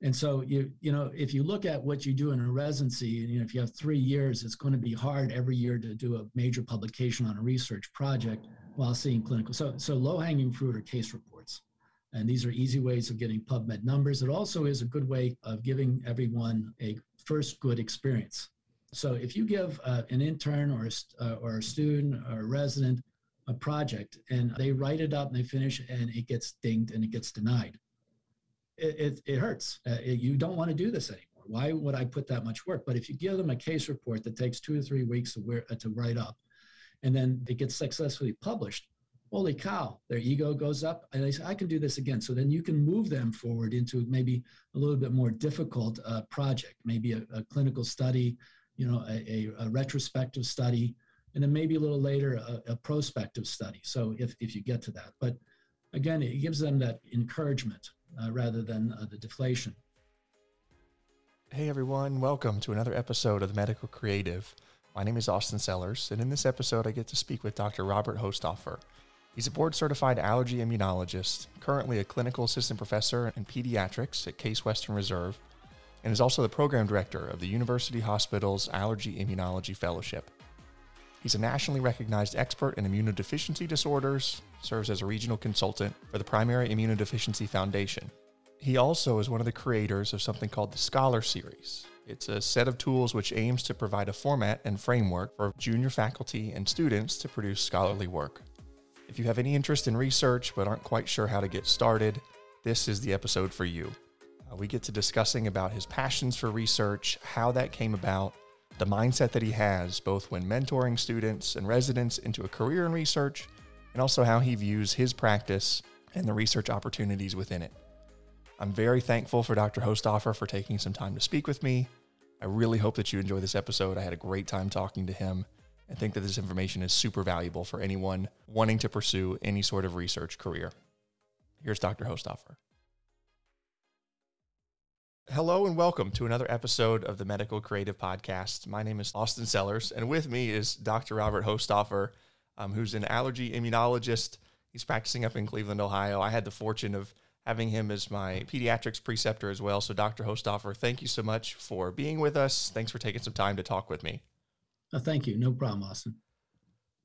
And so you you know if you look at what you do in a residency, you know if you have three years, it's going to be hard every year to do a major publication on a research project while seeing clinical. So so low hanging fruit are case reports, and these are easy ways of getting PubMed numbers. It also is a good way of giving everyone a first good experience. So if you give uh, an intern or a, uh, or a student or a resident a project and they write it up and they finish and it gets dinged and it gets denied, it, it, it hurts. Uh, it, you don't want to do this anymore. Why would I put that much work? But if you give them a case report that takes two or three weeks to, wear, uh, to write up and then it gets successfully published, holy cow, their ego goes up and they say, I can do this again. So then you can move them forward into maybe a little bit more difficult uh, project, maybe a, a clinical study, you know, a, a, a, retrospective study, and then maybe a little later a, a, prospective study. So if, if you get to that, but again, it gives them that encouragement rather than uh, the deflation. Hey everyone, welcome to another episode of the Medical Creative. My name is Austin Sellers, and in this episode, I get to speak with Dr. Robert Hostoffer. He's a board certified allergy immunologist, currently a clinical assistant professor in pediatrics at Case Western Reserve, and is also the program director of the University Hospital's Allergy Immunology Fellowship. He's a nationally recognized expert in immunodeficiency disorders, serves as a regional consultant for the Primary Immunodeficiency Foundation. He also is one of the creators of something called the Scholar Series. It's a set of tools which aims to provide a format and framework for junior faculty and students to produce scholarly work. If you have any interest in research but aren't quite sure how to get started, this is the episode for you. Uh, we get to discussing about his passions for research, how that came about, the mindset that he has, both when mentoring students and residents into a career in research, and also how he views his practice and the research opportunities within it. I'm very thankful for Dr. Hostoffer for taking some time to speak with me. I really hope that you enjoy this episode. I had a great time talking to him and think that this information is super valuable for anyone wanting to pursue any sort of research career. Here's Dr. Hostoffer. Hello and welcome to another episode of the Medical Creative Podcast. My name is Austin Sellers, and with me is Dr. Robert Hostoffer, um, who's an allergy immunologist. He's practicing up in Cleveland, Ohio. I had the fortune of having him as my pediatrics preceptor as well. So, Dr. Hostoffer, thank you so much for being with us. Thanks for taking some time to talk with me. Oh, thank you. No problem, Austin.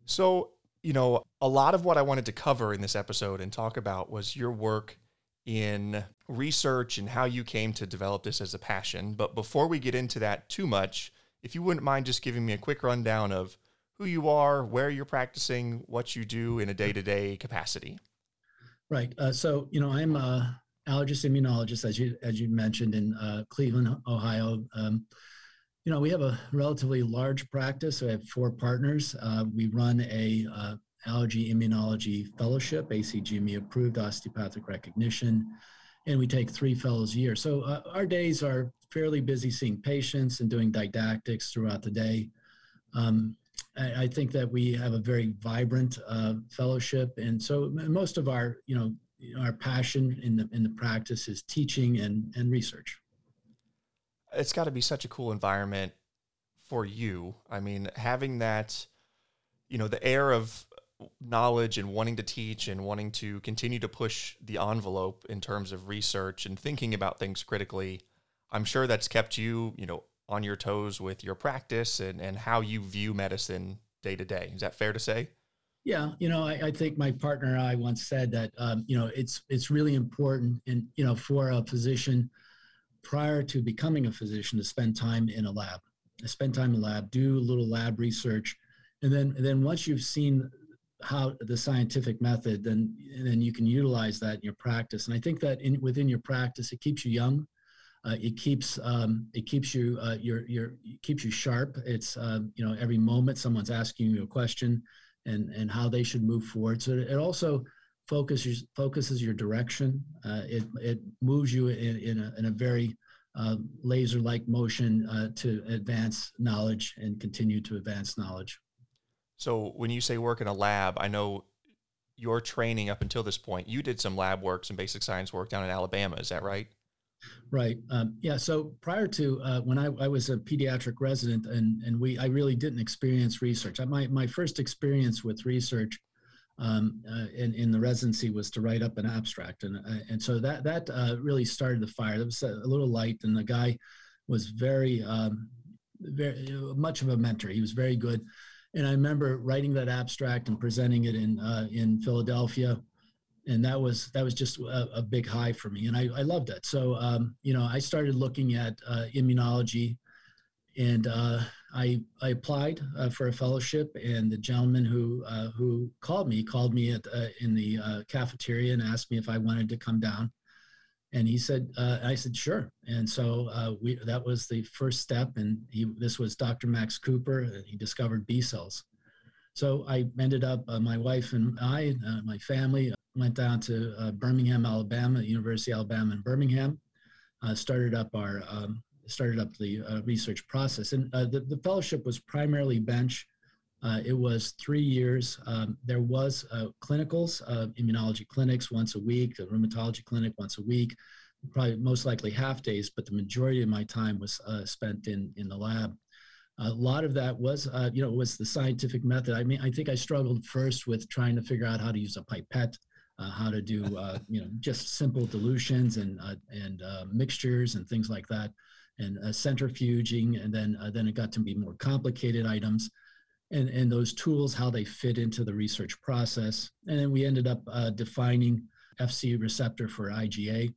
So, you know, a lot of what I wanted to cover in this episode and talk about was your work in research and how you came to develop this as a passion. But before we get into that too much, if you wouldn't mind just giving me a quick rundown of who you are, where you're practicing, what you do in a day to day capacity. Right. Uh, so, you know, I'm a allergist immunologist, as you as you mentioned, in uh, Cleveland, Ohio. Um, you know, we have a relatively large practice. So I have four partners. Uh, we run a uh, Allergy Immunology Fellowship, ACGME approved osteopathic recognition, and we take three fellows a year. So uh, our days are fairly busy seeing patients and doing didactics throughout the day. Um, I, I, think that we have a very vibrant uh, fellowship, and so most of our, you know, our passion in the in the practice is teaching and and research. It's got to be such a cool environment for you. I mean, having that, you know, the air of knowledge and wanting to teach and wanting to continue to push the envelope in terms of research and thinking about things critically, I'm sure that's kept you, you know, on your toes with your practice and, and how you view medicine day to day. Is that fair to say? Yeah, you know, I, I think my partner and I once said that um, you know it's it's really important, and you know, for a physician prior to becoming a physician to spend time in a lab, spend time in a lab, do a little lab research, and then and then once you've seen how the scientific method, then then you can utilize that in your practice. And I think that in within your practice, it keeps you young. Uh, it keeps um, it keeps you uh, your your keeps you sharp. It's uh, you know every moment someone's asking you a question, and and how they should move forward. So it also focuses focuses your direction. Uh, it it moves you in in a, in a very uh, laser-like motion uh, to advance knowledge and continue to advance knowledge. So when you say work in a lab, I know your training up until this point, you did some lab work, some basic science work down in Alabama. Is that right? Right. Um, yeah. So prior to uh, when I, I, was a pediatric resident, and and we I really didn't experience research. I, my my first experience with research um, uh, in, in the residency was to write up an abstract. And, uh, and so that, that uh, really started the fire. There was a, a, little light, and the guy was very, um, very much of a mentor. He was very good. And I remember writing that abstract and presenting it in, uh, in Philadelphia. And that was that was just a, a big high for me, and I, I loved it. So um, you know, I started looking at uh, immunology, and uh, I, I applied uh, for a fellowship, and the gentleman who uh, who called me called me at, uh, in the uh, cafeteria and asked me if I wanted to come down. And he said, uh, I said sure. And so we that was the first step. And he this was Dr. Max Cooper. He discovered B cells. So I ended up my wife and I, my family, went down to Birmingham, Alabama, University of Alabama in Birmingham. started up our um, started up the uh, research process. And uh, the, the fellowship was primarily bench. Uh, it was three years. Um, there was uh, clinicals, uh, immunology clinics once a week, a rheumatology clinic once a week, probably most likely half days, but the majority of my time was uh, spent in, in the lab. A lot of that was, you know, was the scientific method. I mean, I think I struggled first with trying to figure out how to use a pipette, how to do, you know, just simple dilutions and, and mixtures and things like that and uh, centrifuging, and then uh, then it got to be more complicated items, and and those tools how they fit into the research process, and then we ended up uh, defining FC receptor for IgA,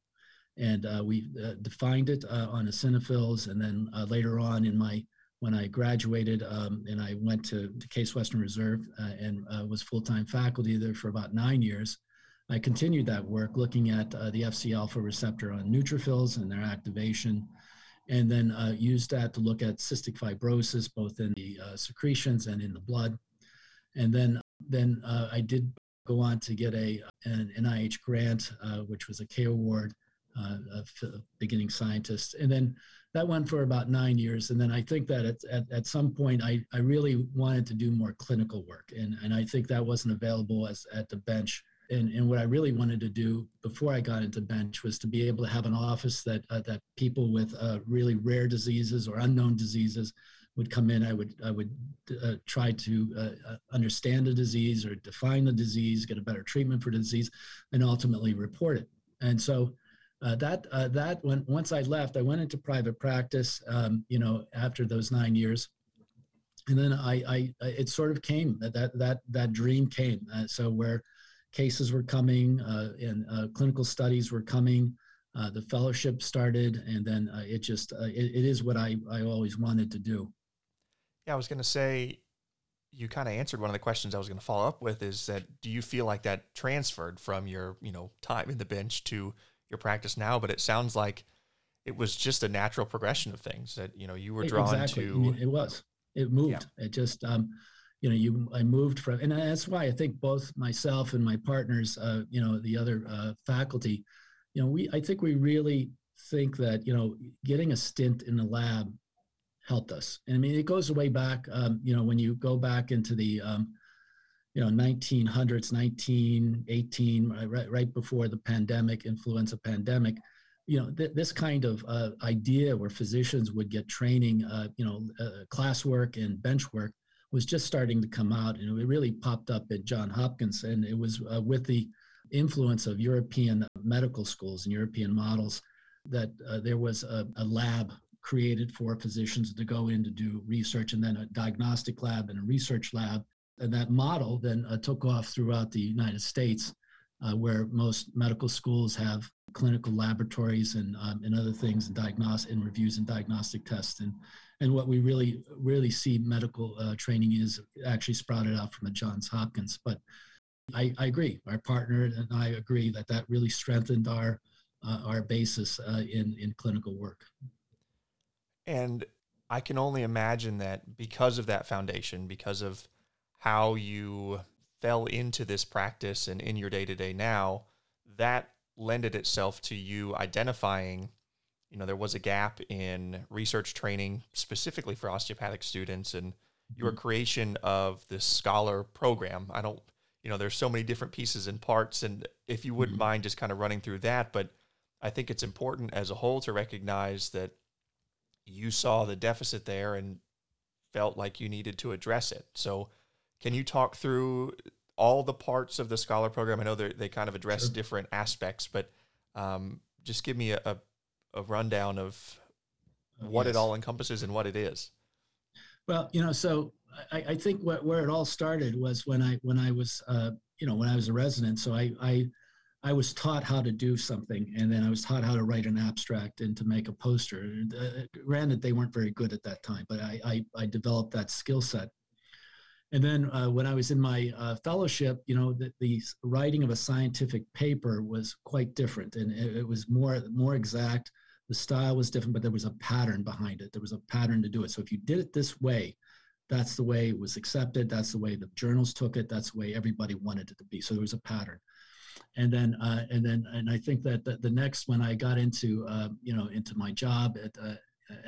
and uh, we uh, defined it uh, on eosinophils, and then later on in my when I graduated um, and I went to, to Case Western Reserve and was full-time faculty there for about nine years. I continued that work looking at uh, the FC alpha receptor on neutrophils and their activation, and then uh, use that to look at cystic fibrosis, both in the uh, secretions and in the blood. And then, then uh, I did go on to get a an NIH grant, uh, which was a K award, uh, beginning scientist. And then that went for about nine years. And then I think that at, at, at some point, I, I really wanted to do more clinical work. And, and I think that wasn't available as at the bench and, and what I really wanted to do before I got into bench was to be able to have an office that uh, that people with uh, really rare diseases or unknown diseases would come in. I would I would uh, try to uh, uh, understand the disease or define the disease, get a better treatment for the disease, and ultimately report it. And so uh, that that when once I left, I went into private practice. Um, you know, after those nine years, and then I, I it sort of came that that that dream came. so where cases were coming uh, and uh, clinical studies were coming. Uh, the fellowship started, and then uh, it just uh, it, it is what I, I always wanted to do. Yeah, I was going to say you kind of answered one of the questions I was going to follow up with is that do you feel like that transferred from your you know time in the bench to your practice now? But it sounds like it was just a natural progression of things that you know you were drawn exactly. to. It was. It moved. Yeah. It just um, you know, you I moved from, and that's why I think both myself and my partners, uh, you know, the other uh, faculty, you know, we I think we really think that you know getting a stint in the lab helped us. And I mean, it goes way back. Um, you know, when you go back into the um, you know 1900s, 1918, right, right before the pandemic, influenza pandemic. You know, th- this kind of uh, idea where physicians would get training, uh, you know, uh, classwork and bench work was just starting to come out, and it really popped up at John Hopkins, and it was uh, with the influence of European medical schools and European models that uh, there was a, a, lab created for physicians to go in to do research, and then a diagnostic lab and a research lab. And that model then uh, took off throughout the United States, uh, where most medical schools have clinical laboratories and, um, and other things and diagnostic and reviews and diagnostic tests. And and what we really really see medical uh, training is actually sprouted out from a Johns Hopkins. But I, I, agree. Our partner and I agree that that really strengthened our uh, our basis uh, in in clinical work. And I can only imagine that because of that foundation, because of how you fell into this practice and in your day to day now, that lended itself to you identifying you know, there was a gap in research training specifically for osteopathic students and your mm-hmm. creation of this scholar program. I don't, you know, there's so many different pieces and parts. And if you wouldn't mm-hmm. mind just kind of running through that, but I think it's important as a whole to recognize that you saw the deficit there and felt like you needed to address it. So, can you talk through all the parts of the scholar program? I know they kind of address Sure. different aspects, but um, just give me a, a, a rundown of what Yes. it all encompasses and what it is. Well, you know, so I, I think what, where it all started was when I when I was uh, you know when I was a resident. So I, I I was taught how to do something, and then I was taught how to write an abstract and to make a poster. Uh, granted, they weren't very good at that time, but I I, I developed that skill set. And then uh, when I was in my uh, fellowship, you know, the, the writing of a scientific paper was quite different, and it, it was more more exact the style was different, but there was a pattern behind it. There was a pattern to do it. So if you did it this way, that's the way it was accepted. That's the way the journals took it. That's the way everybody wanted it to be. So there was a pattern. And then, uh, and then, and I think that the, the next when I got into, uh, you know, into my job, at, uh,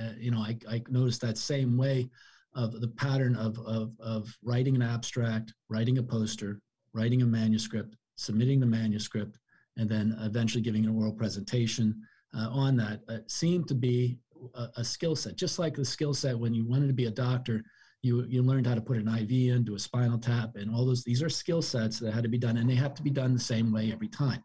uh, you know, I, I noticed that same way of the pattern of, of, of writing an abstract, writing a poster, writing a manuscript, submitting the manuscript, and then eventually giving an oral presentation uh, on that uh, seemed to be a, a skill set, just like the skill set when you wanted to be a doctor. You, you learned how to put an IV in, do a spinal tap, and all those. These are skill sets that had to be done, and they have to be done the same way every time.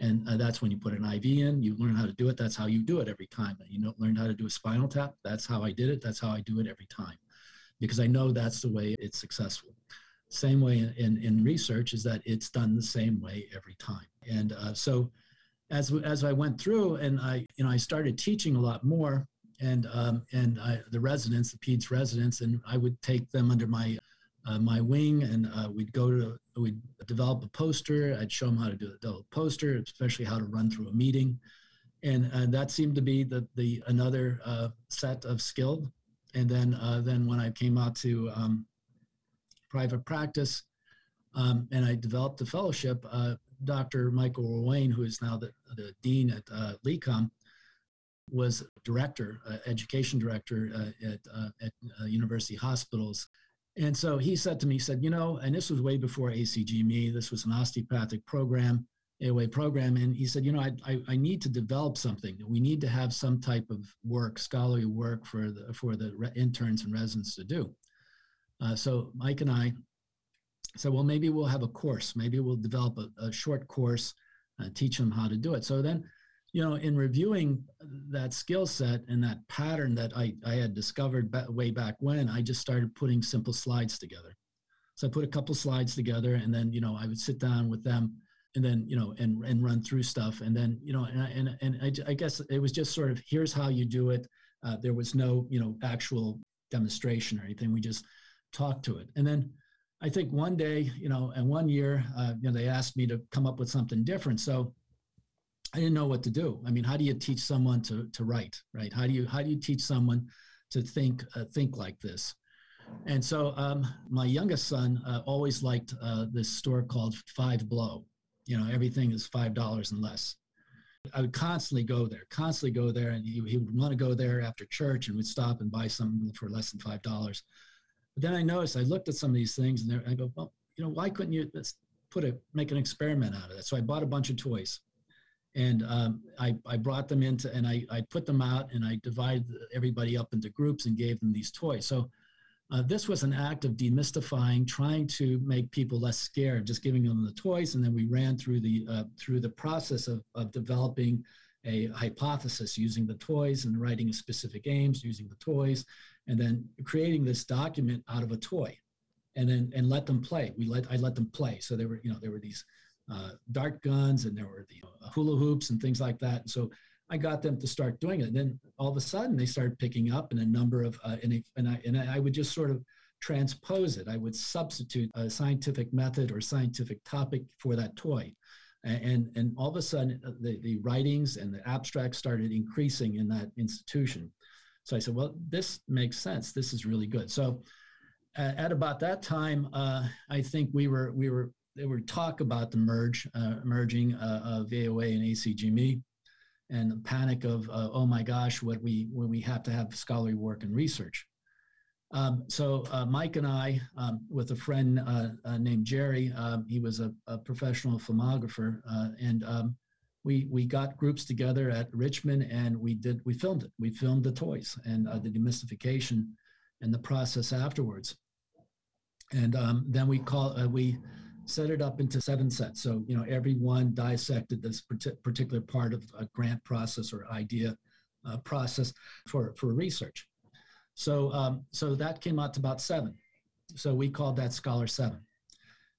And uh, that's when you put an IV in, you learn how to do it. That's how you do it every time. You know, learn how to do a spinal tap. That's how I did it. That's how I do it every time, because I know that's the way it's successful. Same way in, in, in research is that it's done the same way every time. And uh, so as as I went through and I you know I started teaching a lot more and um, and I, the residents the peds residents and I would take them under my uh, my wing and uh, we'd go to we'd develop a poster. I'd show them how to do a double poster especially how to run through a meeting. And uh, that seemed to be the the another uh, set of skill. And then uh, then when I came out to um, private practice um, and I developed a fellowship uh, Dr. Michael Wayne, who is now the, the dean at uh, LECOM, was director, uh, education director uh, at, uh, at uh, university hospitals. And so he said to me, he said, you know, and this was way before ACGME, this was an osteopathic program, AOA program. And he said, you know, I, I, I need to develop something. We need to have some type of work, scholarly work for the, for the re- interns and residents to do. Uh, so Mike and I said, well, maybe we'll have a course. Maybe we'll develop a, a short course, uh, teach them how to do it. So then, you know, in reviewing that skill set and that pattern that I, I had discovered ba- way back when, I just started putting simple slides together. So I put a couple slides together and then, you know, I would sit down with them and then, you know, and, and run through stuff. And then, you know, and, I- and, and I, I guess it was just sort of, here's how you do it. Uh, there was no, you know, actual demonstration or anything. We just talked to it. And then, I think one day, you know, and one year, uh, you know, they asked me to come up with something different. So I didn't know what to do. I mean, how do you teach someone to to write, right? How do you how do you teach someone to think uh, think like this? And so um, my youngest son uh, always liked uh, this store called Five Below. You know, everything is five dollars and less. I would constantly go there, constantly go there, and he, he would want to go there after church and we'd stop and buy something for less than five dollars. But then I noticed I looked at some of these things and I go, well, you know, why couldn't you put a make an experiment out of it? So I bought a bunch of toys, and um, I I brought them into and I I put them out and I divided everybody up into groups and gave them these toys. So. Uh, this was an act of demystifying, trying to make people less scared, just giving them the toys, and then we ran through the uh, through the process of, of developing a hypothesis using the toys and writing specific aims using the toys, and then creating this document out of a toy. And then and let them play. We let i let them play. So there were you know there were these uh, dart guns and there were the hula hoops and things like that. And so i got them to start doing it. And then all of a sudden they started picking up and a number of uh, and, and i and i would just sort of transpose it. I would substitute a scientific method or scientific topic for that toy and and all of a sudden the, the writings and the abstracts started increasing in that institution so I said, well, this makes sense. This is really good. So uh, at about that time, uh, I think we were we were there were talk about the merge uh, merging uh, of AOA and ACGME, and the panic of uh, oh my gosh, what we when we have to have scholarly work and research. Um, so uh, Mike and I, um, with a friend named Jerry, um, he was a, a professional filmographer, and um, we we got groups together at Richmond and we did we filmed it. We filmed the toys and uh, the demystification and the process afterwards. And um, then we call uh, we set it up into seven sets. So, you know, every one dissected this particular part of a grant process or idea uh, process for, for research. So, um, so that came out to about seven. So we called that Scholar Seven.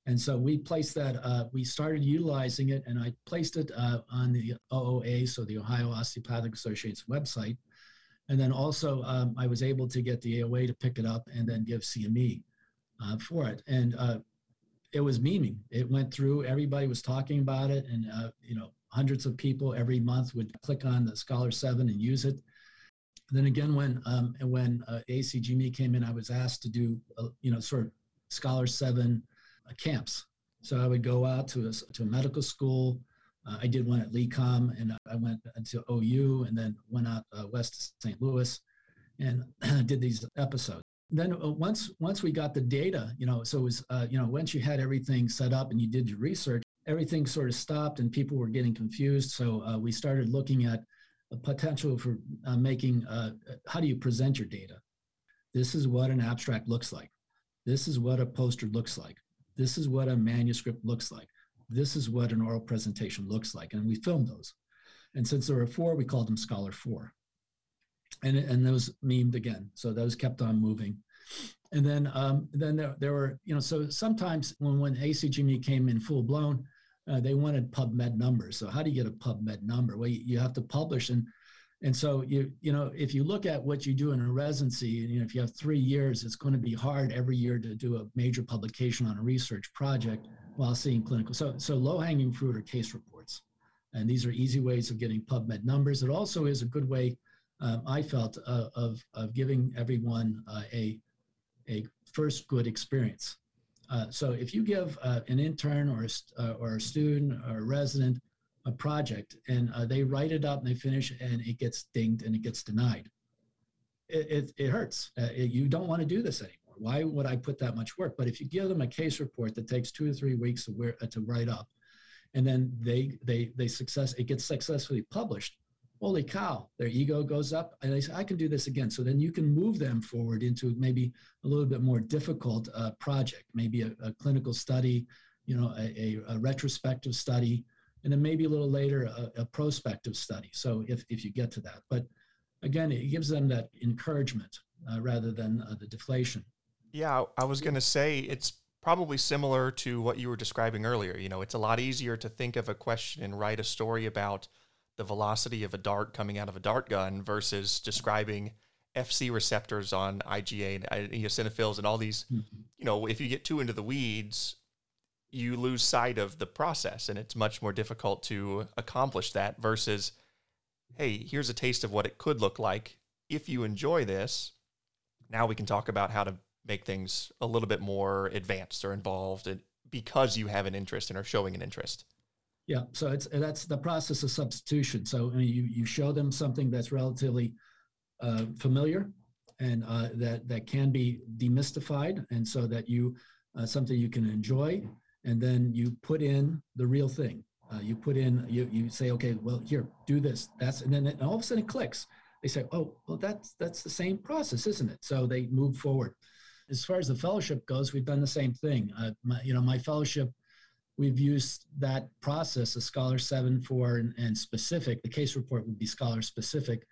And so we placed that, uh, we started utilizing it, and I placed it uh, on the OOA, so the Ohio Osteopathic Associates website. And then also, um, I was able to get the AOA to pick it up and then give CME uh, for it. And uh, it was memeing. It went through. Everybody was talking about it, and uh, you know, hundreds of people every month would click on the Scholar Seven and use it. Then again, when um, when uh, ACGME came in, I was asked to do uh, you know sort of Scholar Seven uh, camps. So I would go out to a, to a medical school. Uh, I did one at LECOM, and I went to OU, and then went out uh, west to St. Louis, and did these episodes then once once we got the data, you know, so it was you know once you had everything set up and you did your research, everything sort of stopped and people were getting confused. So we started looking at potential for uh, making uh, how do you present your data? This is what an abstract looks like. This is what a poster looks like. This is what a manuscript looks like. This is what an oral presentation looks like, and we filmed those. And since there were four, we called them Scholar Four and and those memed again. So those kept on moving. And then um, then there, there were you know so sometimes when when ACGME came in full blown, uh, they wanted PubMed numbers. So how do you get a PubMed number? Well, you, you have to publish and and so you you know if you look at what you do in a residency, you know if you have three years, it's going to be hard every year to do a major publication on a research project while seeing clinical. So so low hanging fruit are case reports, and these are easy ways of getting PubMed numbers. It also is a good way um, I felt uh, of, of giving everyone uh, a, a first good experience. Uh, so if you give uh, an intern or a, uh, or a student or a resident a project and uh, they write it up and they finish and it gets dinged and it gets denied, it, it, it hurts. It, you don't want to do this anymore. Why would I put that much work? But if you give them a case report that takes two or three weeks to, wear, to write up, and then they they they success it gets successfully published, holy cow, their ego goes up. And they say, I can do this again. So then you can move them forward into maybe a little bit more difficult uh, project, maybe a, a, clinical study, you know, a, a, a, retrospective study, and then maybe a little later, a, prospective study. So if, if you get to that. But again, it gives them that encouragement uh, rather than uh, the deflation. Yeah, I was going to say it's probably similar to what you were describing earlier. You know, it's a lot easier to think of a question and write a story about – the velocity of a dart coming out of a dart gun versus describing FC receptors on IgA and uh, eosinophils and all these. Mm-hmm. You know, if you get too into the weeds, you lose sight of the process, and it's much more difficult to accomplish that. Versus, hey, here's a taste of what it could look like if you enjoy this. Now we can talk about how to make things a little bit more advanced or involved, and because you have an interest and are showing an interest. Yeah, so it's that's the process of substitution. So I mean, you you show them something that's relatively uh, familiar and uh, that that can be demystified, and so that you uh, something you can enjoy, and then you put in the real thing. Uh, you put in you you say, okay, well here, do this. That's and then it, all of a sudden it clicks. They say, oh, well that's that's the same process, isn't it? So they move forward. As far as the fellowship goes, we've done the same thing. Uh, my, you know, my fellowship we've used that process, a Scholar 7 4, and, and specific, the case report would be Scholar specific.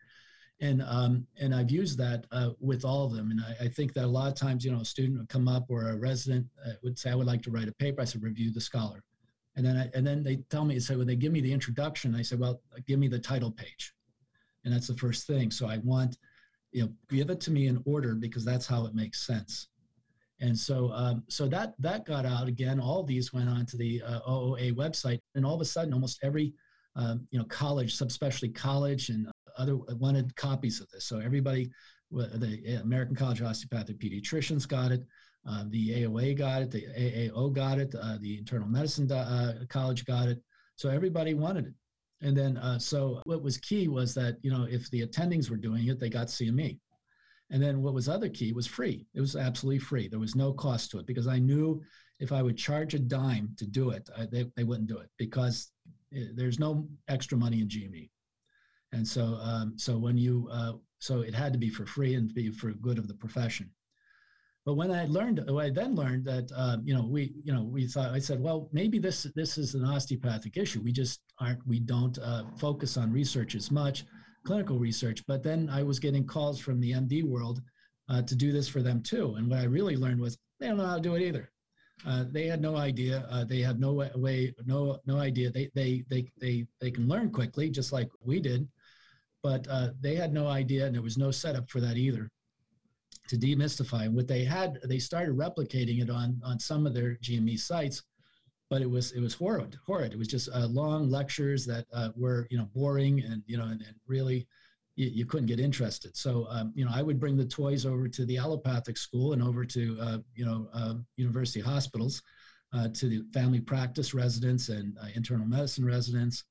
And, um, and I've used that uh, with all of them. And I, I, think that a lot of times, you know, a student would come up or a resident uh, would say, I would like to write a paper. I said, review the Scholar. And then, I, and then they tell me, so when they give me the introduction, I say, well, give me the title page. And that's the first thing. So I want, you know, give it to me in order because that's how it makes sense. And so, um, so that that got out again. All these went onto the uh, OOA website, and all of a sudden, almost every um, you know college, subspecialty college, and other wanted copies of this. So everybody, the American College of Osteopathic Pediatricians got it, uh, the AOA got it, the AAO got it, uh, the Internal Medicine uh, College got it. So everybody wanted it. And then, uh, so what was key was that you know if the attendings were doing it, they got CME. And then what was other key was free. It was absolutely free. There was no cost to it because I knew if I would charge a dime to do it, I, they, they wouldn't do it because it, there's no extra money in GME. And so, um, so when you, uh, so it had to be for free and be for good of the profession. but when I learned, I then learned that uh, you know we you know we thought I said, well, maybe this this is an osteopathic issue. We just aren't we don't uh, focus on research as much, clinical research. But then I was getting calls from the MD world uh, to do this for them too. And what I really learned was they don't know how to do it either. Uh, they had no idea. Uh, they had no way, no no idea. They they they they they can learn quickly, just like we did, but uh, they had no idea, and there was no setup for that either to demystify. what they had, they started replicating it on on some of their GME sites, but it was it was horrid. Horrid. It was just uh, long lectures that uh, were you know boring and you know and, and really you, you, couldn't get interested. So um, you know I would bring the toys over to the allopathic school and over to uh, you know uh, university hospitals, uh, to the family practice residents and uh, internal medicine residents.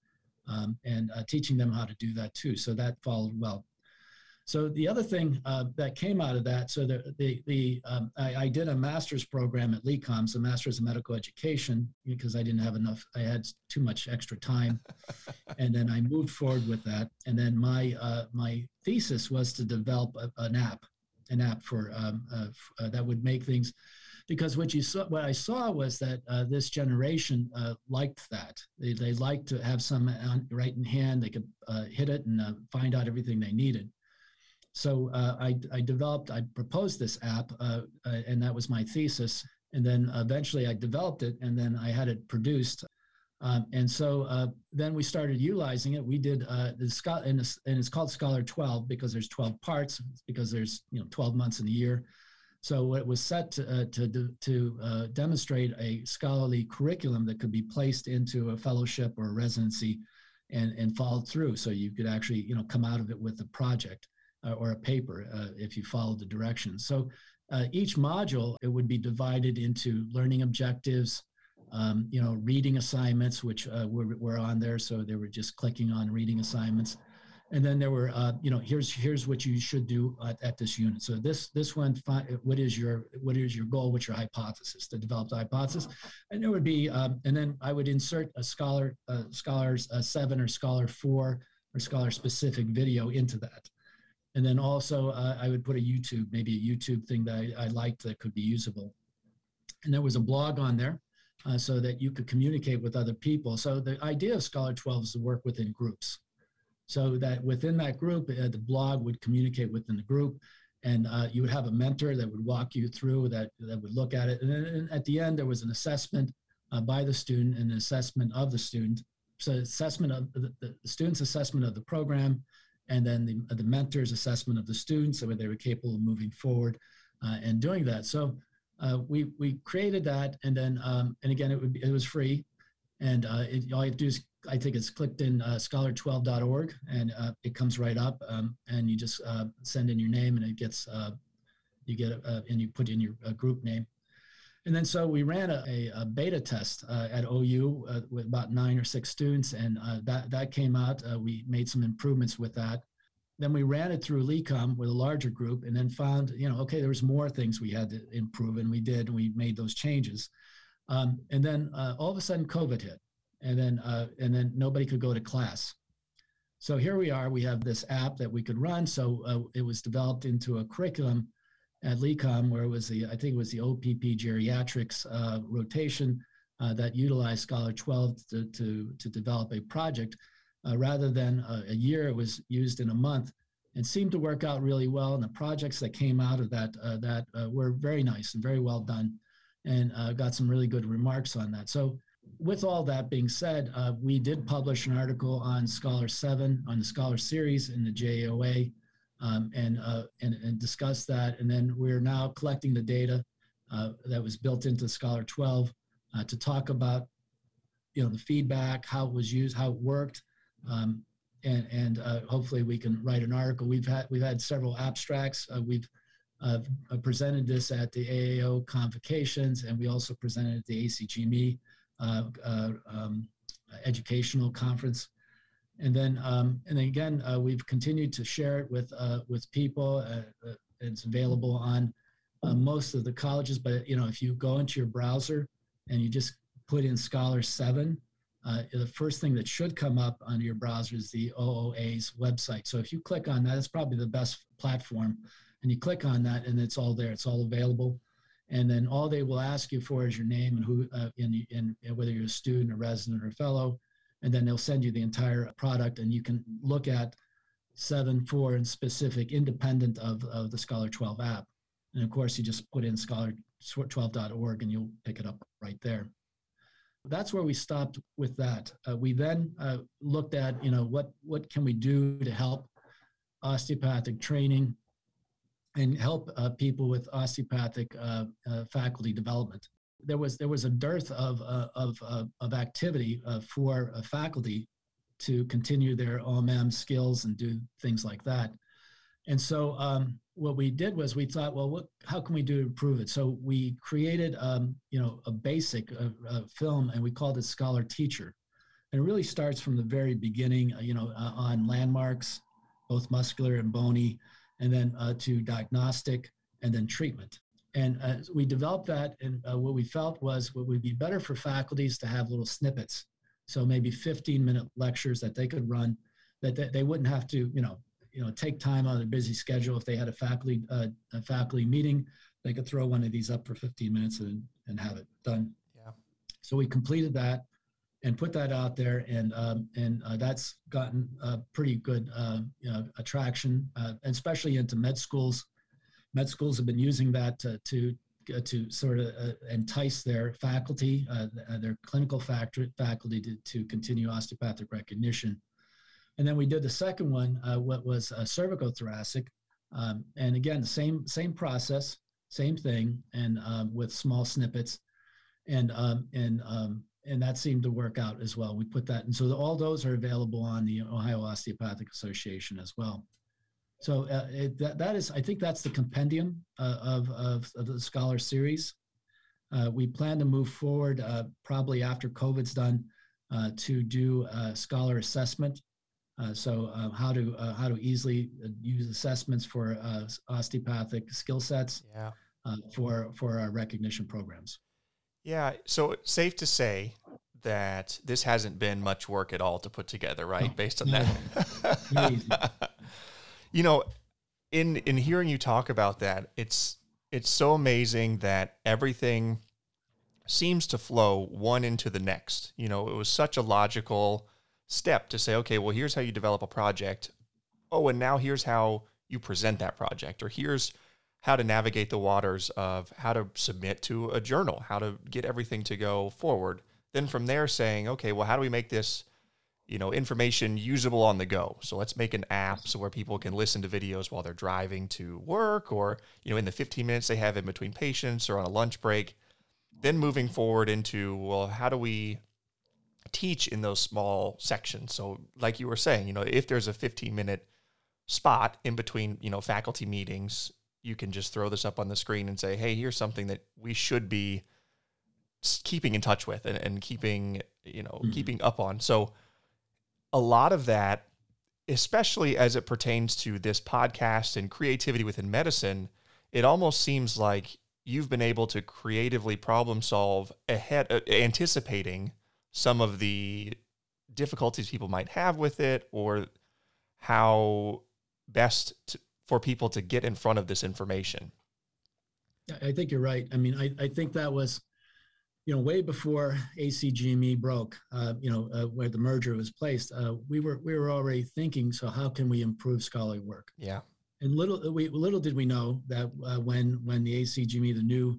Um, and teaching them how to do that too. So that followed well. So the other thing uh, that came out of that, so the the, the um, I, I, did a master's program at LECOM, so master's in medical education, because I didn't have enough, I had too much extra time, and then I moved forward with that. And then my uh, my thesis was to develop a, an app, an app for um, uh, uh that would make things, because what you saw, what I saw was that uh, this generation uh, liked that. They they liked to have some right in hand. They could hit it and find out everything they needed. So uh, I, I, developed, I proposed this app, uh, uh, and that was my thesis. And then eventually I developed it, and then I had it produced. Um, and so uh, then we started utilizing it. We did uh, the and, and it's called Scholar 12 because there's 12 parts, because there's you know 12 months in a year. So it was set to to, to demonstrate a scholarly curriculum that could be placed into a fellowship or a residency, and and followed through. So you could actually you know come out of it with a project uh, or a paper uh, if you follow the directions. So uh, each module, it would be divided into learning objectives, um, you know, reading assignments, which uh, were, were on there. So they were just clicking on reading assignments. And then there were, uh, you know, here's here's what you should do at, at this unit. So this this one, what is your what is your goal? What's your hypothesis? The developed hypothesis, and there would be, um, and then I would insert a scholar, scholars seven or scholar four or scholar specific video into that. And then also uh, I would put a YouTube, maybe a YouTube thing that I, I, liked that could be usable. And there was a blog on there uh, so that you could communicate with other people. So the idea of Scholar 12 is to work within groups. So that within that group, uh, the blog would communicate within the group and uh, you would have a mentor that would walk you through that, that would look at it. And then at the end, there was an assessment uh, by the student and an assessment of the student. So assessment of the, the student's assessment of the program and then the, the mentor's assessment of the students, whether they were capable of moving forward uh, and doing that. So uh, we we created that, and then um, and again it would be, it was free, and uh, it, all you have to do is I think it's clicked in uh, scholar12.org, and it comes right up, um, and you just send in your name, and it gets you get and you put in your group name. And then so we ran a, a, a beta test uh, at OU uh, with about nine or six students, and uh, that, that came out. Uh, we made some improvements with that. Then we ran it through LECOM with a larger group and then found, you know, okay, there was more things we had to improve, and we did, and we made those changes. Um, and then uh, all of a sudden COVID hit, and then, uh, and then nobody could go to class. So here we are, we have this app that we could run. So it was developed into a curriculum at LECOM, where it was the, I think it was the OPP geriatrics uh, rotation uh, that utilized Scholar 12 to, to, to develop a project. Uh, rather than a, a, year, it was used in a month and seemed to work out really well. And the projects that came out of that, uh, that uh, were very nice and very well done and uh, got some really good remarks on that. So with all that being said, we did publish an article on Scholar 7 on the Scholar series in the JAOA um, and, uh, and, and discuss that. And then we're now collecting the data uh, that was built into Scholar 12 uh, to talk about, you know, the feedback, how it was used, how it worked, um, and, and uh, hopefully we can write an article. We've had we've had several abstracts. Uh, we've uh, presented this at the AAO convocations, and we also presented at the ACGME um, educational conference and then um, and then again uh, we've continued to share it with uh, with people uh, uh it's available on uh, most of the colleges but you know if you go into your browser and you just put in scholar 7 uh, the first thing that should come up on your browser is the ooa's website. So if you click on that it's probably the best platform. And you click on that and it's all there it's all available. And then all they will ask you for is your name and who, in, in whether you're a student, a resident, or a fellow, and then they'll send you the entire product, and you can look at seven, four, and specific, independent of, of the Scholar 12 app. And of course, you just put in scholar12.org and you'll pick it up right there. That's where we stopped with that. Uh, we then uh, looked at, you know, what what can we do to help osteopathic training and help uh, people with osteopathic uh, uh, faculty development. There was there was a dearth of uh, of of activity for faculty to continue their OMM skills and do things like that. And so um, what we did was we thought, well, what, how can we do to improve it? So we created, um, you know, a basic uh, uh, film, and we called it Scholar Teacher. And it really starts from the very beginning, uh, you know, uh, on landmarks, both muscular and bony, and then uh, to diagnostic, and then treatment. And uh, we developed that, and what we felt was what would be better for faculties to have little snippets. So maybe 15 minute lectures that they could run that they, they wouldn't have to, you know, you know take time out of their busy schedule. If they had a faculty uh, a faculty meeting they could throw one of these up for 15 minutes and, and have it done. Yeah. So we completed that and put that out there and um, and uh, that's gotten a pretty good uh, you know, attraction uh, especially into med schools med schools have been using that to to, uh, to sort of uh, entice their faculty their clinical faculty to, to continue osteopathic recognition and then we did the second one, uh, what was uh, cervicothoracic. Um, and again, same same process, same thing, and um, with small snippets, and um, and um, and that seemed to work out as well. We put that, and so all those are available on the Ohio Osteopathic Association as well. So uh, it, that, that is, I think that's the compendium uh, of, of, of the Scholar Series. Uh, we plan to move forward uh, probably after COVID's done uh, to do a scholar assessment uh, so uh, how to uh, how to easily use assessments for uh, osteopathic skill sets yeah. For for our recognition programs. Yeah, so safe to say that this hasn't been much work at all to put together, right? Based on no. that. You know, in in hearing you talk about that, it's it's so amazing that everything seems to flow one into the next. You know, it was such a logical step to say, okay, well, here's how you develop a project. Oh, and now here's how you present that project, or here's how to navigate the waters of how to submit to a journal, how to get everything to go forward. Then from there, saying, okay, well, how do we make this, you know, information usable on the go? So let's make an app so where people can listen to videos while they're driving to work, or you know, in the 15 minutes they have in between patients, or on a lunch break. Then moving forward into, well, how do we teach in those small sections. So, like you were saying, you know, if there's a 15 minute spot in between, you know, faculty meetings, you can just throw this up on the screen and say, hey, here's something that we should be keeping in touch with and, and keeping, you know, mm-hmm. keeping up on. So, a lot of that, especially as it pertains to this podcast and creativity within medicine, it almost seems like you've been able to creatively problem solve ahead, uh, anticipating some of the difficulties people might have with it or how best to, for people to get in front of this information. I think you're right. I mean, I, I think that was, you know, way before ACGME broke, uh, you know, uh, where the merger was placed, uh, we were we were already thinking. So how can we improve scholarly work? Yeah. And little we little did we know that uh, when when the ACGME, the new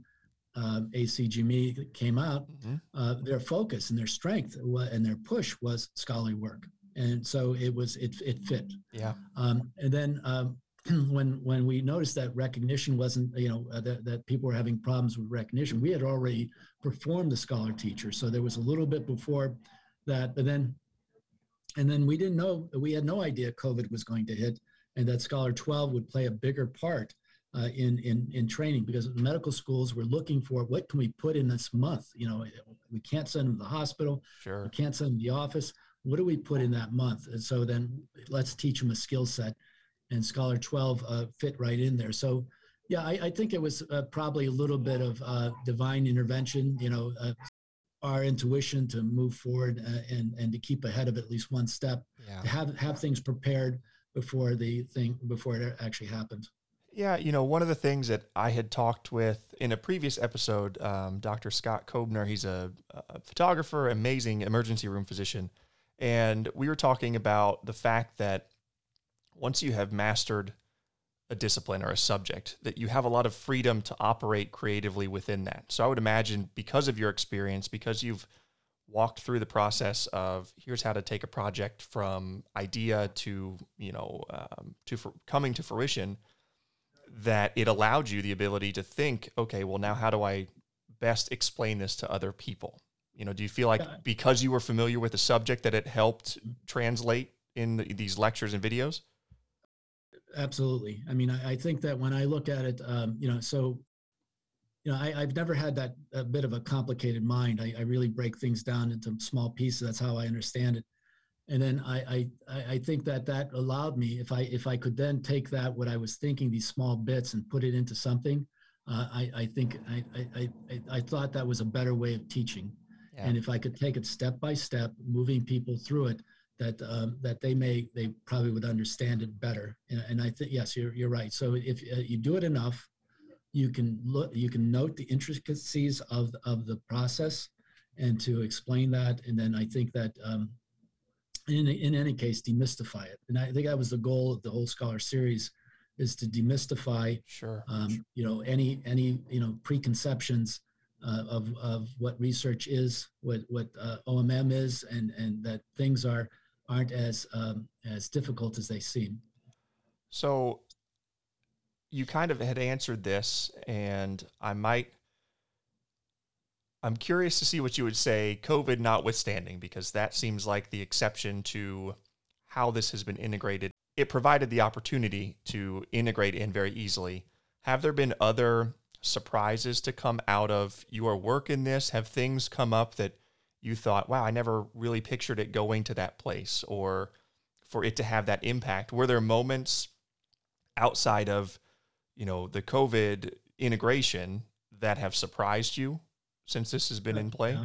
uh, ACGME came out, mm-hmm. uh, their focus and their strength and their push was scholarly work, and so it was it it fit. Yeah. Um, and then um, when when we noticed that recognition wasn't you know uh, that that people were having problems with recognition, we had already performed the scholar teacher, so there was a little bit before that, but then and then we didn't know we had no idea COVID was going to hit, and that Scholar 12 would play a bigger part uh, in, in, in training because medical schools were looking for what can we put in this month? You know, we can't send them to the hospital. Sure. We can't send them to the office. What do we put in that month? And so then let's teach them a skill set and Scholar 12 uh, fit right in there. So yeah, I, I think it was uh, probably a little bit of uh, divine intervention, you know, uh, our intuition to move forward uh, and, and to keep ahead of at least one step, yeah. to have, have things prepared before the thing, before it actually happens. Yeah, you know, one of the things that I had talked with in a previous episode, um, Dr. Scott Kobner, he's a, a, photographer, amazing emergency room physician. And we were talking about the fact that once you have mastered a discipline or a subject, that you have a lot of freedom to operate creatively within that. So I would imagine because of your experience, because you've walked through the process of here's how to take a project from idea to, you know, um, to coming to fruition that it allowed you the ability to think, okay, well, now how do I best explain this to other people? You know, do you feel like because you were familiar with the subject that it helped translate in the, these lectures and videos? Absolutely. I mean, I, I, think that when I look at it, um, you know, so, you know, I, have never had that a bit of a complicated mind. I, I really break things down into small pieces. That's how I understand it and then I, I I think that that allowed me if I if I could then take that what I was thinking these small bits and put it into something, uh, I I think I, I I I thought that was a better way of teaching, yeah. and if I could take it step by step, moving people through it, that um, that they may they probably would understand it better, and, and I think yes you're you're right. So if uh, you do it enough, you can look you can note the intricacies of of the process, and to explain that, and then I think that. Um, in, in any case, demystify it. And I think that was the goal of the whole scholar series is to demystify, sure, um, you know, any, any, you know, preconceptions uh, of, of what research is, what, what uh, OMM is, and, and that things are, aren't as, um, as difficult as they seem. So you kind of had answered this, and I might I'm curious to see what you would say, COVID notwithstanding, because that seems like the exception to how this has been integrated. It provided the opportunity to integrate in very easily. Have there been other surprises to come out of your work in this? Have things come up that you thought, wow, I never really pictured it going to that place or for it to have that impact? Were there moments outside of, you know, the COVID integration that have surprised you since this has been in play?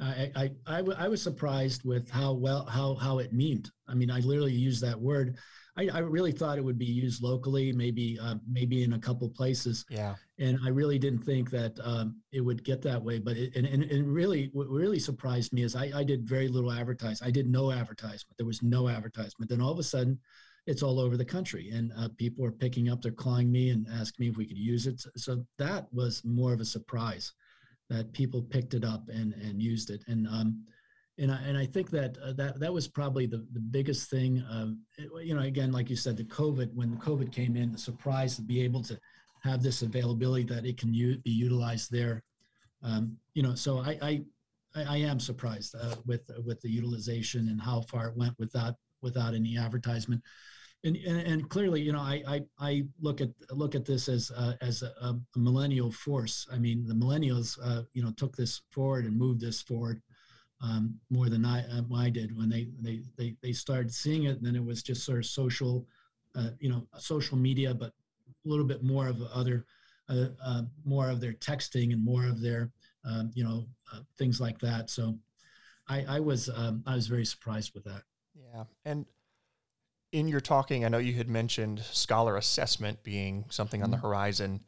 I, I, I, w- I was surprised with how well how how it meant. I mean, I literally used that word. I, I really thought it would be used locally, maybe uh, maybe in a couple places. Yeah. And I really didn't think that um, it would get that way. But it, and, and, and really, what really surprised me is I, I did very little advertising. I did no advertisement. There was no advertisement. Then all of a sudden, it's all over the country, and uh, people are picking up. They're calling me and asking me if we could use it. So that was more of a surprise that people picked it up and and used it and um and I, and I think that uh, that that was probably the, the biggest thing. Um, it, you know, again, like you said, the COVID when the COVID came in, the surprise to be able to have this availability that it can u- be utilized there. Um, you know, so I I, I am surprised uh, with with the utilization and how far it went without without any advertisement and, and, clearly, you know, I, I, I look at look at this as uh, as a, a, millennial force. I mean, the millennials, uh, you know, took this forward and moved this forward um, more than I, uh, I did when they, they they they started seeing it. And then it was just sort of social, uh, you know, social media, but a little bit more of other, uh, uh, more of their texting and more of their, um, you know, things like that. So, I, I was um, I was very surprised with that. Yeah, and in your talking, I know you had mentioned scholar assessment being something on the mm-hmm. horizon.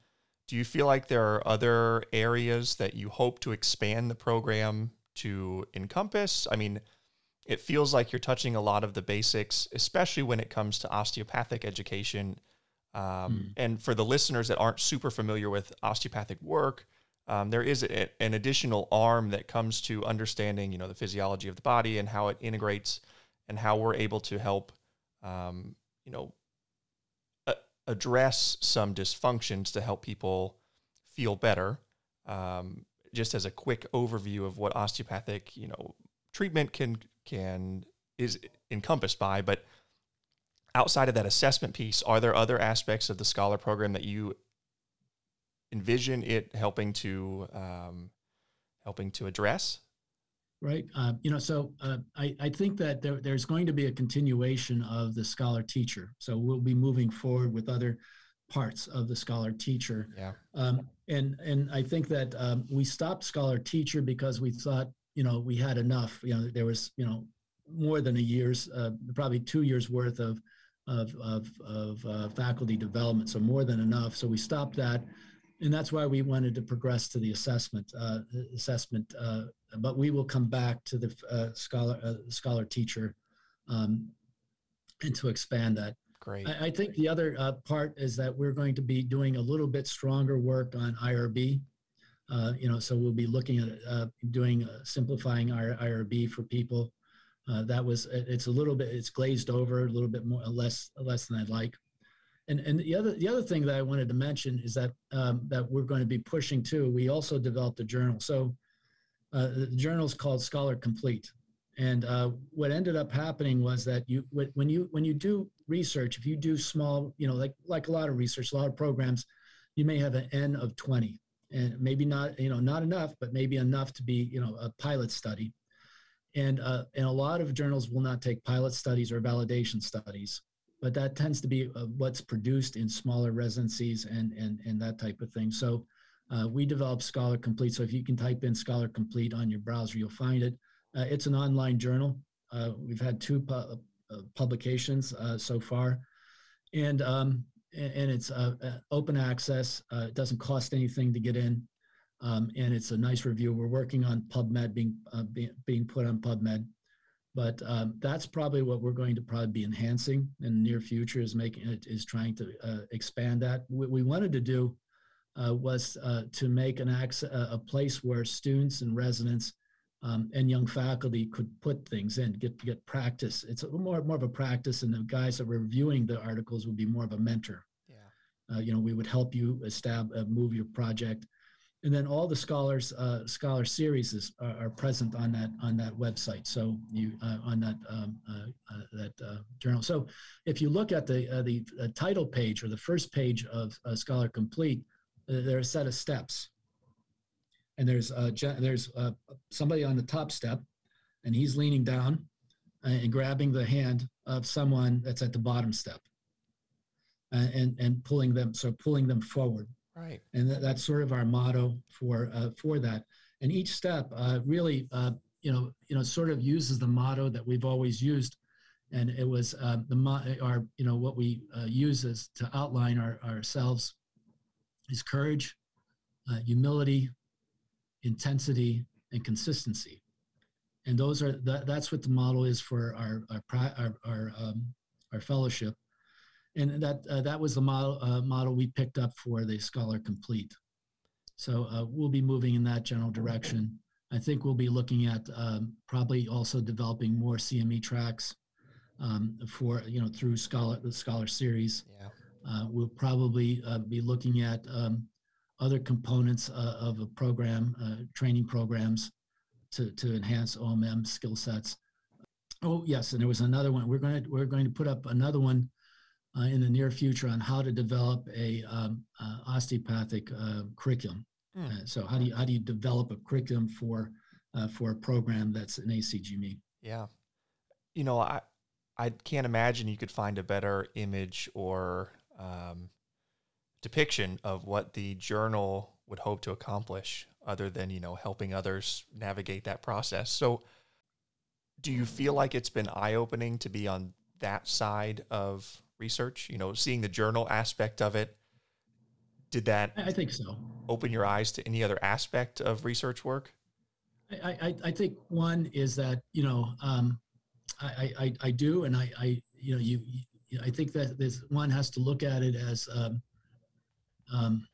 Do you feel like there are other areas that you hope to expand the program to encompass? I mean, it feels like you're touching a lot of the basics, especially when it comes to osteopathic education. Um, mm. And for the listeners that aren't super familiar with osteopathic work, um, there is a, an additional arm that comes to understanding, you know, the physiology of the body and how it integrates and how we're able to help um, you know, a- address some dysfunctions to help people feel better. Um, just as a quick overview of what osteopathic, you know, treatment can can is encompassed by, but outside of that assessment piece, are there other aspects of the scholar program that you envision it helping to um, helping to address? Right? Uh, you know, so uh, I, I think that there, there's going to be a continuation of the scholar teacher. So we'll be moving forward with other parts of the scholar teacher. Yeah. Um, and and I think that um, we stopped scholar teacher because we thought you know we had enough. You know, there was you know more than a year's, uh, probably two years worth of of, of, of uh, faculty development, so more than enough. So we stopped that, and that's why we wanted to progress to the assessment uh, assessment. Uh, but we will come back to the uh, scholar uh, scholar teacher, um, and to expand that. Great. I, I think the other uh, part is that we're going to be doing a little bit stronger work on IRB. Uh, you know, so we'll be looking at uh, doing uh, simplifying our IRB for people. Uh, that was it's a little bit it's glazed over a little bit more less less than I'd like. And and the other the other thing that I wanted to mention is that um, that we're going to be pushing too. We also developed a journal. So uh, the journal is called Scholar Complete. And uh, what ended up happening was that you when you when you do research, if you do small, you know, like like a lot of research, a lot of programs, you may have an N of 20 and maybe not, you know, not enough, but maybe enough to be, you know, a pilot study. And, uh, and a lot of journals will not take pilot studies or validation studies, but that tends to be uh, what's produced in smaller residencies and, and, and that type of thing. So uh, we developed Scholar Complete. So if you can type in Scholar Complete on your browser, you'll find it. Uh, it's an online journal. Uh, we've had two pu- uh, publications so far. And um, and it's uh, open access. Uh, it doesn't cost anything to get in, um, and it's a nice review. We're working on PubMed being uh, being, being put on PubMed, but um, that's probably what we're going to probably be enhancing in the near future. Is making it is trying to uh, expand that. What we wanted to do uh, was uh, to make an access, a place where students and residents um, and young faculty could put things in, get get practice. It's more more of a practice, and the guys that were reviewing the articles would be more of a mentor. Yeah. Uh, you know, we would help you establish, uh, move your project, and then all the scholars uh, scholar series is, are, are, present on that on that website. So you uh, on that um, uh, uh, that journal. So if you look at the the title page or the first page of Scholar Complete, there are a set of steps and there's uh, there's uh, somebody on the top step, and he's leaning down and grabbing the hand of someone that's at the bottom step, and, and pulling them so pulling them forward. Right. And that, that's sort of our motto for uh, for that. And each step uh, really, uh, you know, you know, sort of uses the motto that we've always used, and it was uh, the our you know what we use is to outline our, ourselves is courage, humility, intensity, and consistency. And those are that, that's what the model is for our our our our, um, our fellowship, and that uh, that was the model uh, model we picked up for the Scholar Complete. So uh, we'll be moving in that general direction. I think we'll be looking at um, probably also developing more CME tracks um, for you know through Scholar the Scholar Series. Yeah. Uh, we'll probably uh, be looking at um, other components uh, of a program, uh, training programs to, to enhance OMM skill sets. Oh yes, and there was another one. We're going to we're going to put up another one uh, in the near future on how to develop a um, uh, osteopathic uh, curriculum. Mm. so how do you how do you develop a curriculum for uh, for a program that's an ACGME? Yeah, you know I I can't imagine you could find a better image or um, depiction of what the journal would hope to accomplish other than you know helping others navigate that process so do you feel like it's been eye-opening to be on that side of research you know seeing the journal aspect of it did that i think so. open your eyes to any other aspect of research work? I i, I think one is that you know um, I, I i do and i i you know you, you i think that this one has to look at it as um, um,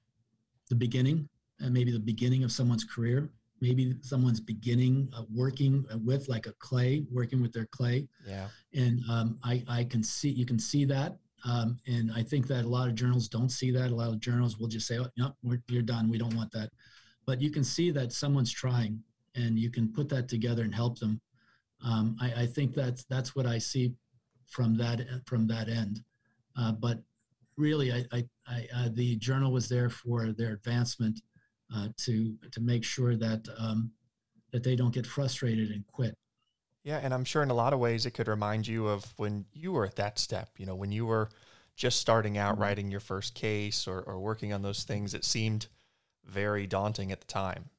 the beginning and maybe the beginning of someone's career maybe someone's beginning uh, working with like a clay working with their clay. Yeah. And um, I, I can see you can see that um, and i think that a lot of journals don't see that. A lot of journals will just say oh no you're done. We don't want that. But you can see that someone's trying and you can put that together and help them. Um, I, I, think that's that's what i see from that from that end. Uh, but really, I, I, I uh, the journal was there for their advancement uh, to to make sure that um, that they don't get frustrated and quit. Yeah, and I'm sure in a lot of ways it could remind you of when you were at that step. You know, when you were just starting out mm-hmm. writing your first case or, or working on those things, it seemed very daunting at the time.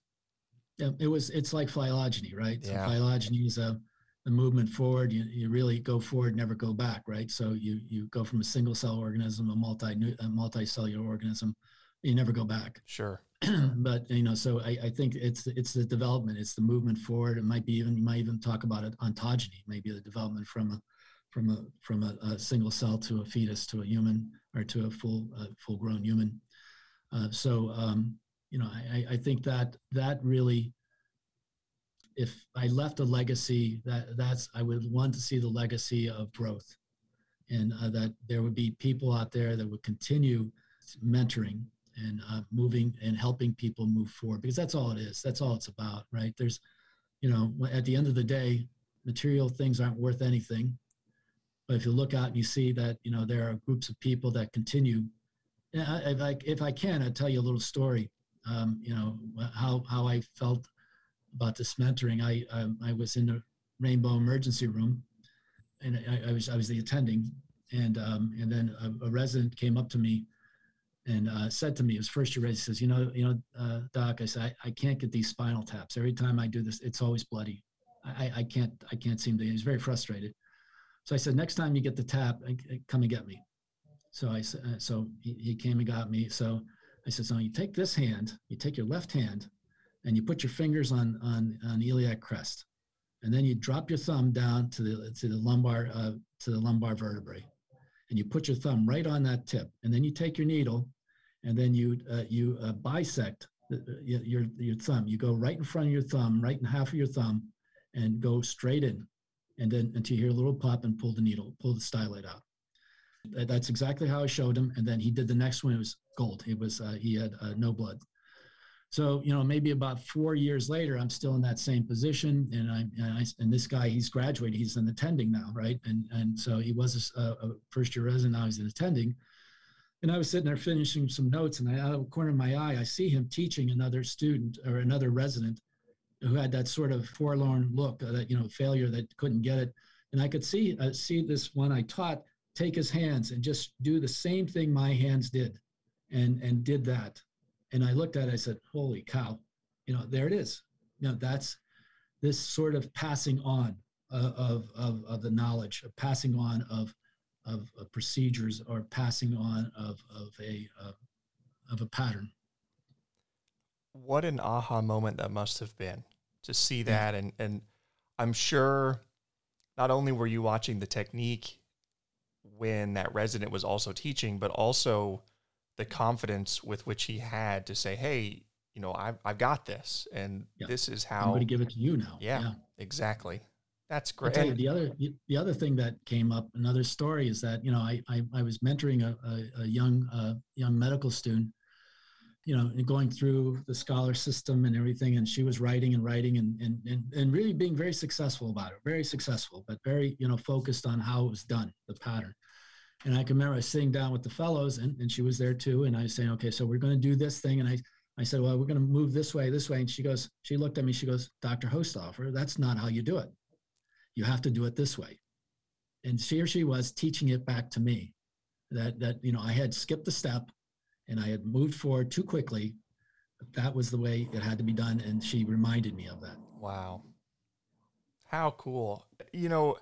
Yeah, it was. It's like phylogeny, right? Yeah. So phylogeny is a the movement forward, you, you really go forward, never go back, right? So you you go from a single cell organism, a multi a multicellular organism, you never go back. Sure. but you know, so I, I think it's it's the development, it's the movement forward. It might be even you might even talk about it ontogeny, maybe the development from a from a from a, a single cell to a fetus to a human or to a full uh, full grown human. Uh, so um, you know, I, I think that that really if I left a legacy, that that's I would want to see the legacy of growth, and uh, that there would be people out there that would continue mentoring and uh, moving and helping people move forward because that's all it is. That's all it's about, right? There's, you know, at the end of the day, material things aren't worth anything, but if you look out and you see that you know there are groups of people that continue. If I if I can, I'll tell you a little story. Um, you know how how I felt about this mentoring. I um, I was in the Rainbow Emergency Room, and I, I was I was the attending, and um, and then a, a, resident came up to me, and uh, said to me, his first year resident says, you know you know uh, doc, I said I, I can't get these spinal taps. Every time I do this, it's always bloody. I, I can't I can't seem to. He's very frustrated. So I said, next time you get the tap, come and get me. So I said, uh, so he, he came and got me. So I said, so you take this hand, you take your left hand, and you put your fingers on on on iliac crest, and then you drop your thumb down to the to the lumbar uh, to the lumbar vertebrae, and you put your thumb right on that tip, and then you take your needle, and then you uh, you uh, bisect the, your your thumb. You go right in front of your thumb, right in half of your thumb, and go straight in, and then until you hear a little pop and pull the needle, pull the stylet out. That's exactly how I showed him, and then he did the next one. It was gold. It was uh, he had uh, no blood. So, you know, maybe about four years later, I'm still in that same position. And I, and, I, and this guy, he's graduated, he's an attending now, right? And, and so he was a, a first year resident, now he's an attending. And I was sitting there finishing some notes, and I, out of the corner of my eye, I see him teaching another student or another resident who had that sort of forlorn look, uh, that you know, failure that couldn't get it. And I could see uh, see this one I taught take his hands and just do the same thing my hands did, and and did that. And I looked at it, I said, holy cow, you know, there it is. You know, that's this sort of passing on uh, of, of, of the knowledge, of passing on of, of, of procedures or passing on of, of, a, uh, of a pattern. What an aha moment that must have been to see that. Yeah. And, and I'm sure not only were you watching the technique when that resident was also teaching, but also the confidence with which he had to say, "Hey, you know, I've I've got this, and yeah. this is how I'm going to give it to you now." Yeah, yeah. exactly. That's great. You, the other the other thing that came up, another story is that you know I I, I was mentoring a, a, a young uh, young medical student, you know, going through the scholar system and everything, and she was writing and writing and and and, and really being very successful about it, very successful, but very you know focused on how it was done, the pattern. And I can remember I was sitting down with the fellows and, and she was there too. And I was saying, okay, so we're going to do this thing. And I, I said, well, we're going to move this way, this way. And she goes, she looked at me, she goes, Dr. Hostoffer, that's not how you do it. You have to do it this way. And she or she was teaching it back to me that, that, you know, I had skipped the step and I had moved forward too quickly. That was the way it had to be done. And she reminded me of that. Wow. How cool. You know,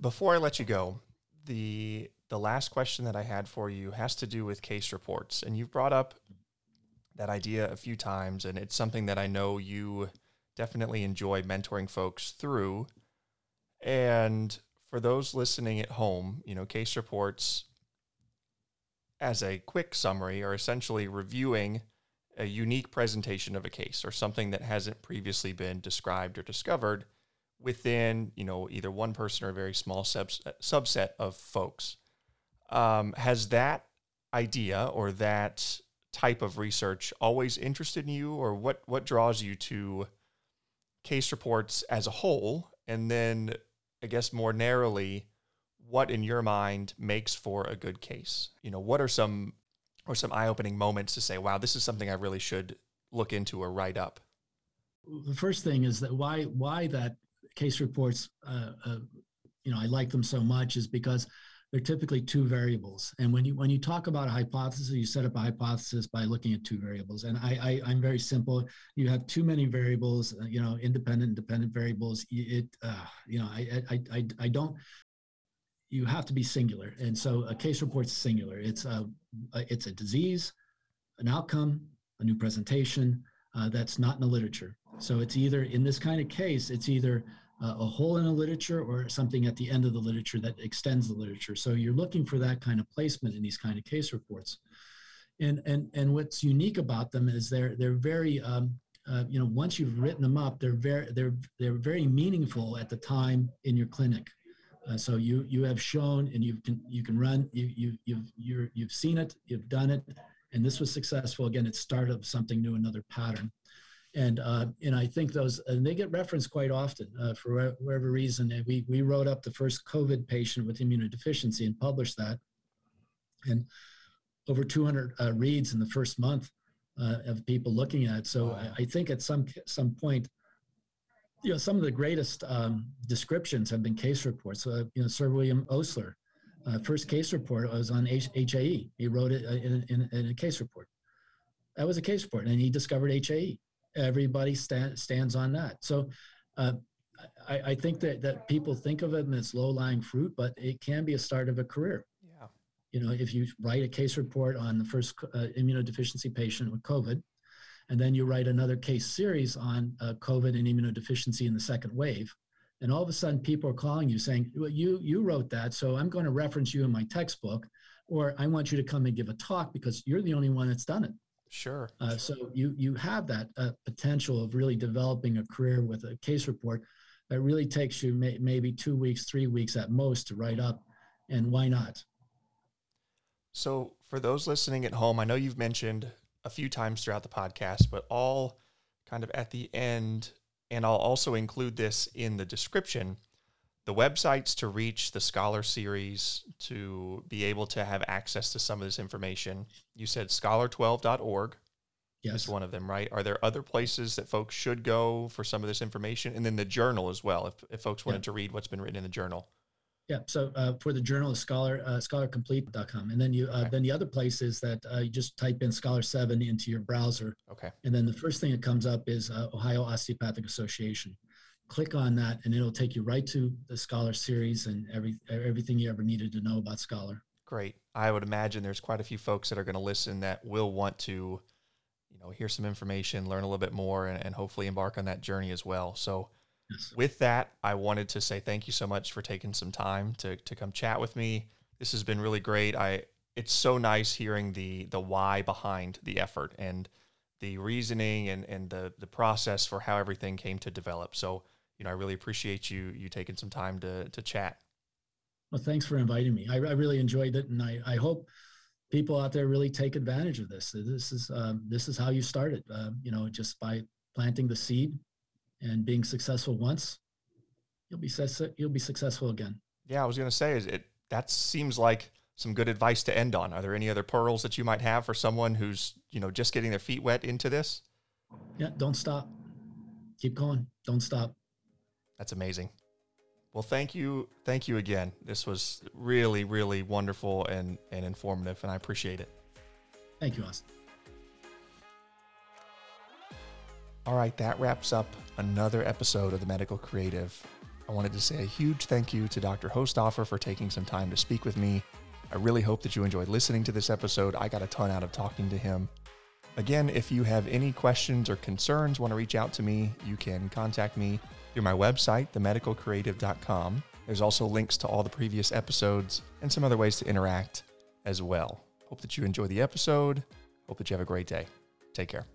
before I let you go, the the last question that I had for you has to do with case reports, and you've brought up that idea a few times, and it's something that I know you definitely enjoy mentoring folks through. And for those listening at home, you know, case reports, as a quick summary, are essentially reviewing a unique presentation of a case or something that hasn't previously been described or discovered within you know either one person or a very small subset of folks. Um, has that idea or that type of research always interested in you, or what what draws you to case reports as a whole, and then I guess more narrowly, what in your mind makes for a good case? You know, what are some or some eye-opening moments to say, wow, this is something I really should look into or write up? The first thing is that why why that case reports, uh, uh, you know, I like them so much is because they're typically two variables. And when you when you talk about a hypothesis, you set up a hypothesis by looking at two variables. And I, I am very simple. You have too many variables, uh, you know, independent dependent variables. It uh, you know I, I I I don't. You have to be singular, and so a case report's singular. It's a it's a disease, an outcome, a new presentation. Uh, that's not in the literature. So it's either in this kind of case, it's either uh, a hole in the literature or something at the end of the literature that extends the literature. So you're looking for that kind of placement in these kind of case reports. And, and, and what's unique about them is they're, they're very, um, uh, you know, once you've written them up, they're very, they're, they're very meaningful at the time in your clinic. Uh, so you, you have shown and you can, you can run, you, you, you've, you're, you've seen it, you've done it, and this was successful. Again, it's start of something new, another pattern and uh, and I think those and they get referenced quite often uh, for whatever reason. And we we wrote up the first COVID patient with immunodeficiency and published that, and over 200 uh, reads in the first month uh, of people looking at it. So wow. I, I, think at some some point, you know, some of the greatest um, descriptions have been case reports. Uh, you know, Sir William Osler, uh, first case report was on H- HAE. He wrote it in, in, in a case report. That was a case report, and he discovered HAE everybody stand, stands on that. So uh, I, I, think that, that people think of it as low lying fruit, but it can be a start of a career. Yeah. You know, if you write a case report on the first uh, immunodeficiency patient with COVID, and then you write another case series on uh, COVID and immunodeficiency in the second wave, and all of a sudden people are calling you saying, well, you, you wrote that, so I'm going to reference you in my textbook, or I want you to come and give a talk because you're the only one that's done it. Sure. Uh, so you you have that uh, potential of really developing a career with a case report that really takes you may, maybe two weeks, three weeks at most to write up, and why not? So for those listening at home, I know you've mentioned a few times throughout the podcast, but all kind of at the end, and I'll also include this in the description the websites to reach the scholar series to be able to have access to some of this information. You said scholar12.org yes. is one of them right? Are there other places that folks should go for some of this information? And then the journal as well if, if folks wanted yeah. to read what's been written in the journal. Yeah so uh, for the journal is scholar uh, scholarcomplete.com and then you uh, okay. then the other place is that uh, you just type in scholar 7 into your browser. Okay. And then the first thing that comes up is uh, ohio osteopathic association click on that and it'll take you right to the scholar series and every everything you ever needed to know about scholar. Great. I would imagine there's quite a few folks that are going to listen that will want to you know hear some information learn a little bit more and, and hopefully embark on that journey as well. So yes. with that i wanted to say thank you so much for taking some time to, to come chat with me. This has been really great. I it's so nice hearing the the why behind the effort and the reasoning and, and the the process for how everything came to develop. So you know, I really appreciate you you taking some time to to chat. Well, thanks for inviting me. I, I really enjoyed it, and I, I hope people out there really take advantage of this. This is um, this is how you started. Uh, you know, just by planting the seed and being successful once, you'll be you'll be successful again. Yeah, I was going to say is it that seems like some good advice to end on. Are there any other pearls that you might have for someone who's you know just getting their feet wet into this? Yeah, don't stop. Keep going. Don't stop. That's amazing. Well, thank you. Thank you again. This was really, really wonderful and, and informative, and I appreciate it. Thank you, Austin. All right, that wraps up another episode of the Medical Creative. I wanted to say a huge thank you to Dr. Hostoffer for taking some time to speak with me. I really hope that you enjoyed listening to this episode. I got a ton out of talking to him. Again, if you have any questions or concerns, want to reach out to me, you can contact me through my website, themedicalcreative.com. There's also links to all the previous episodes and some other ways to interact as well. Hope that you enjoy the episode. Hope that you have a great day. Take care.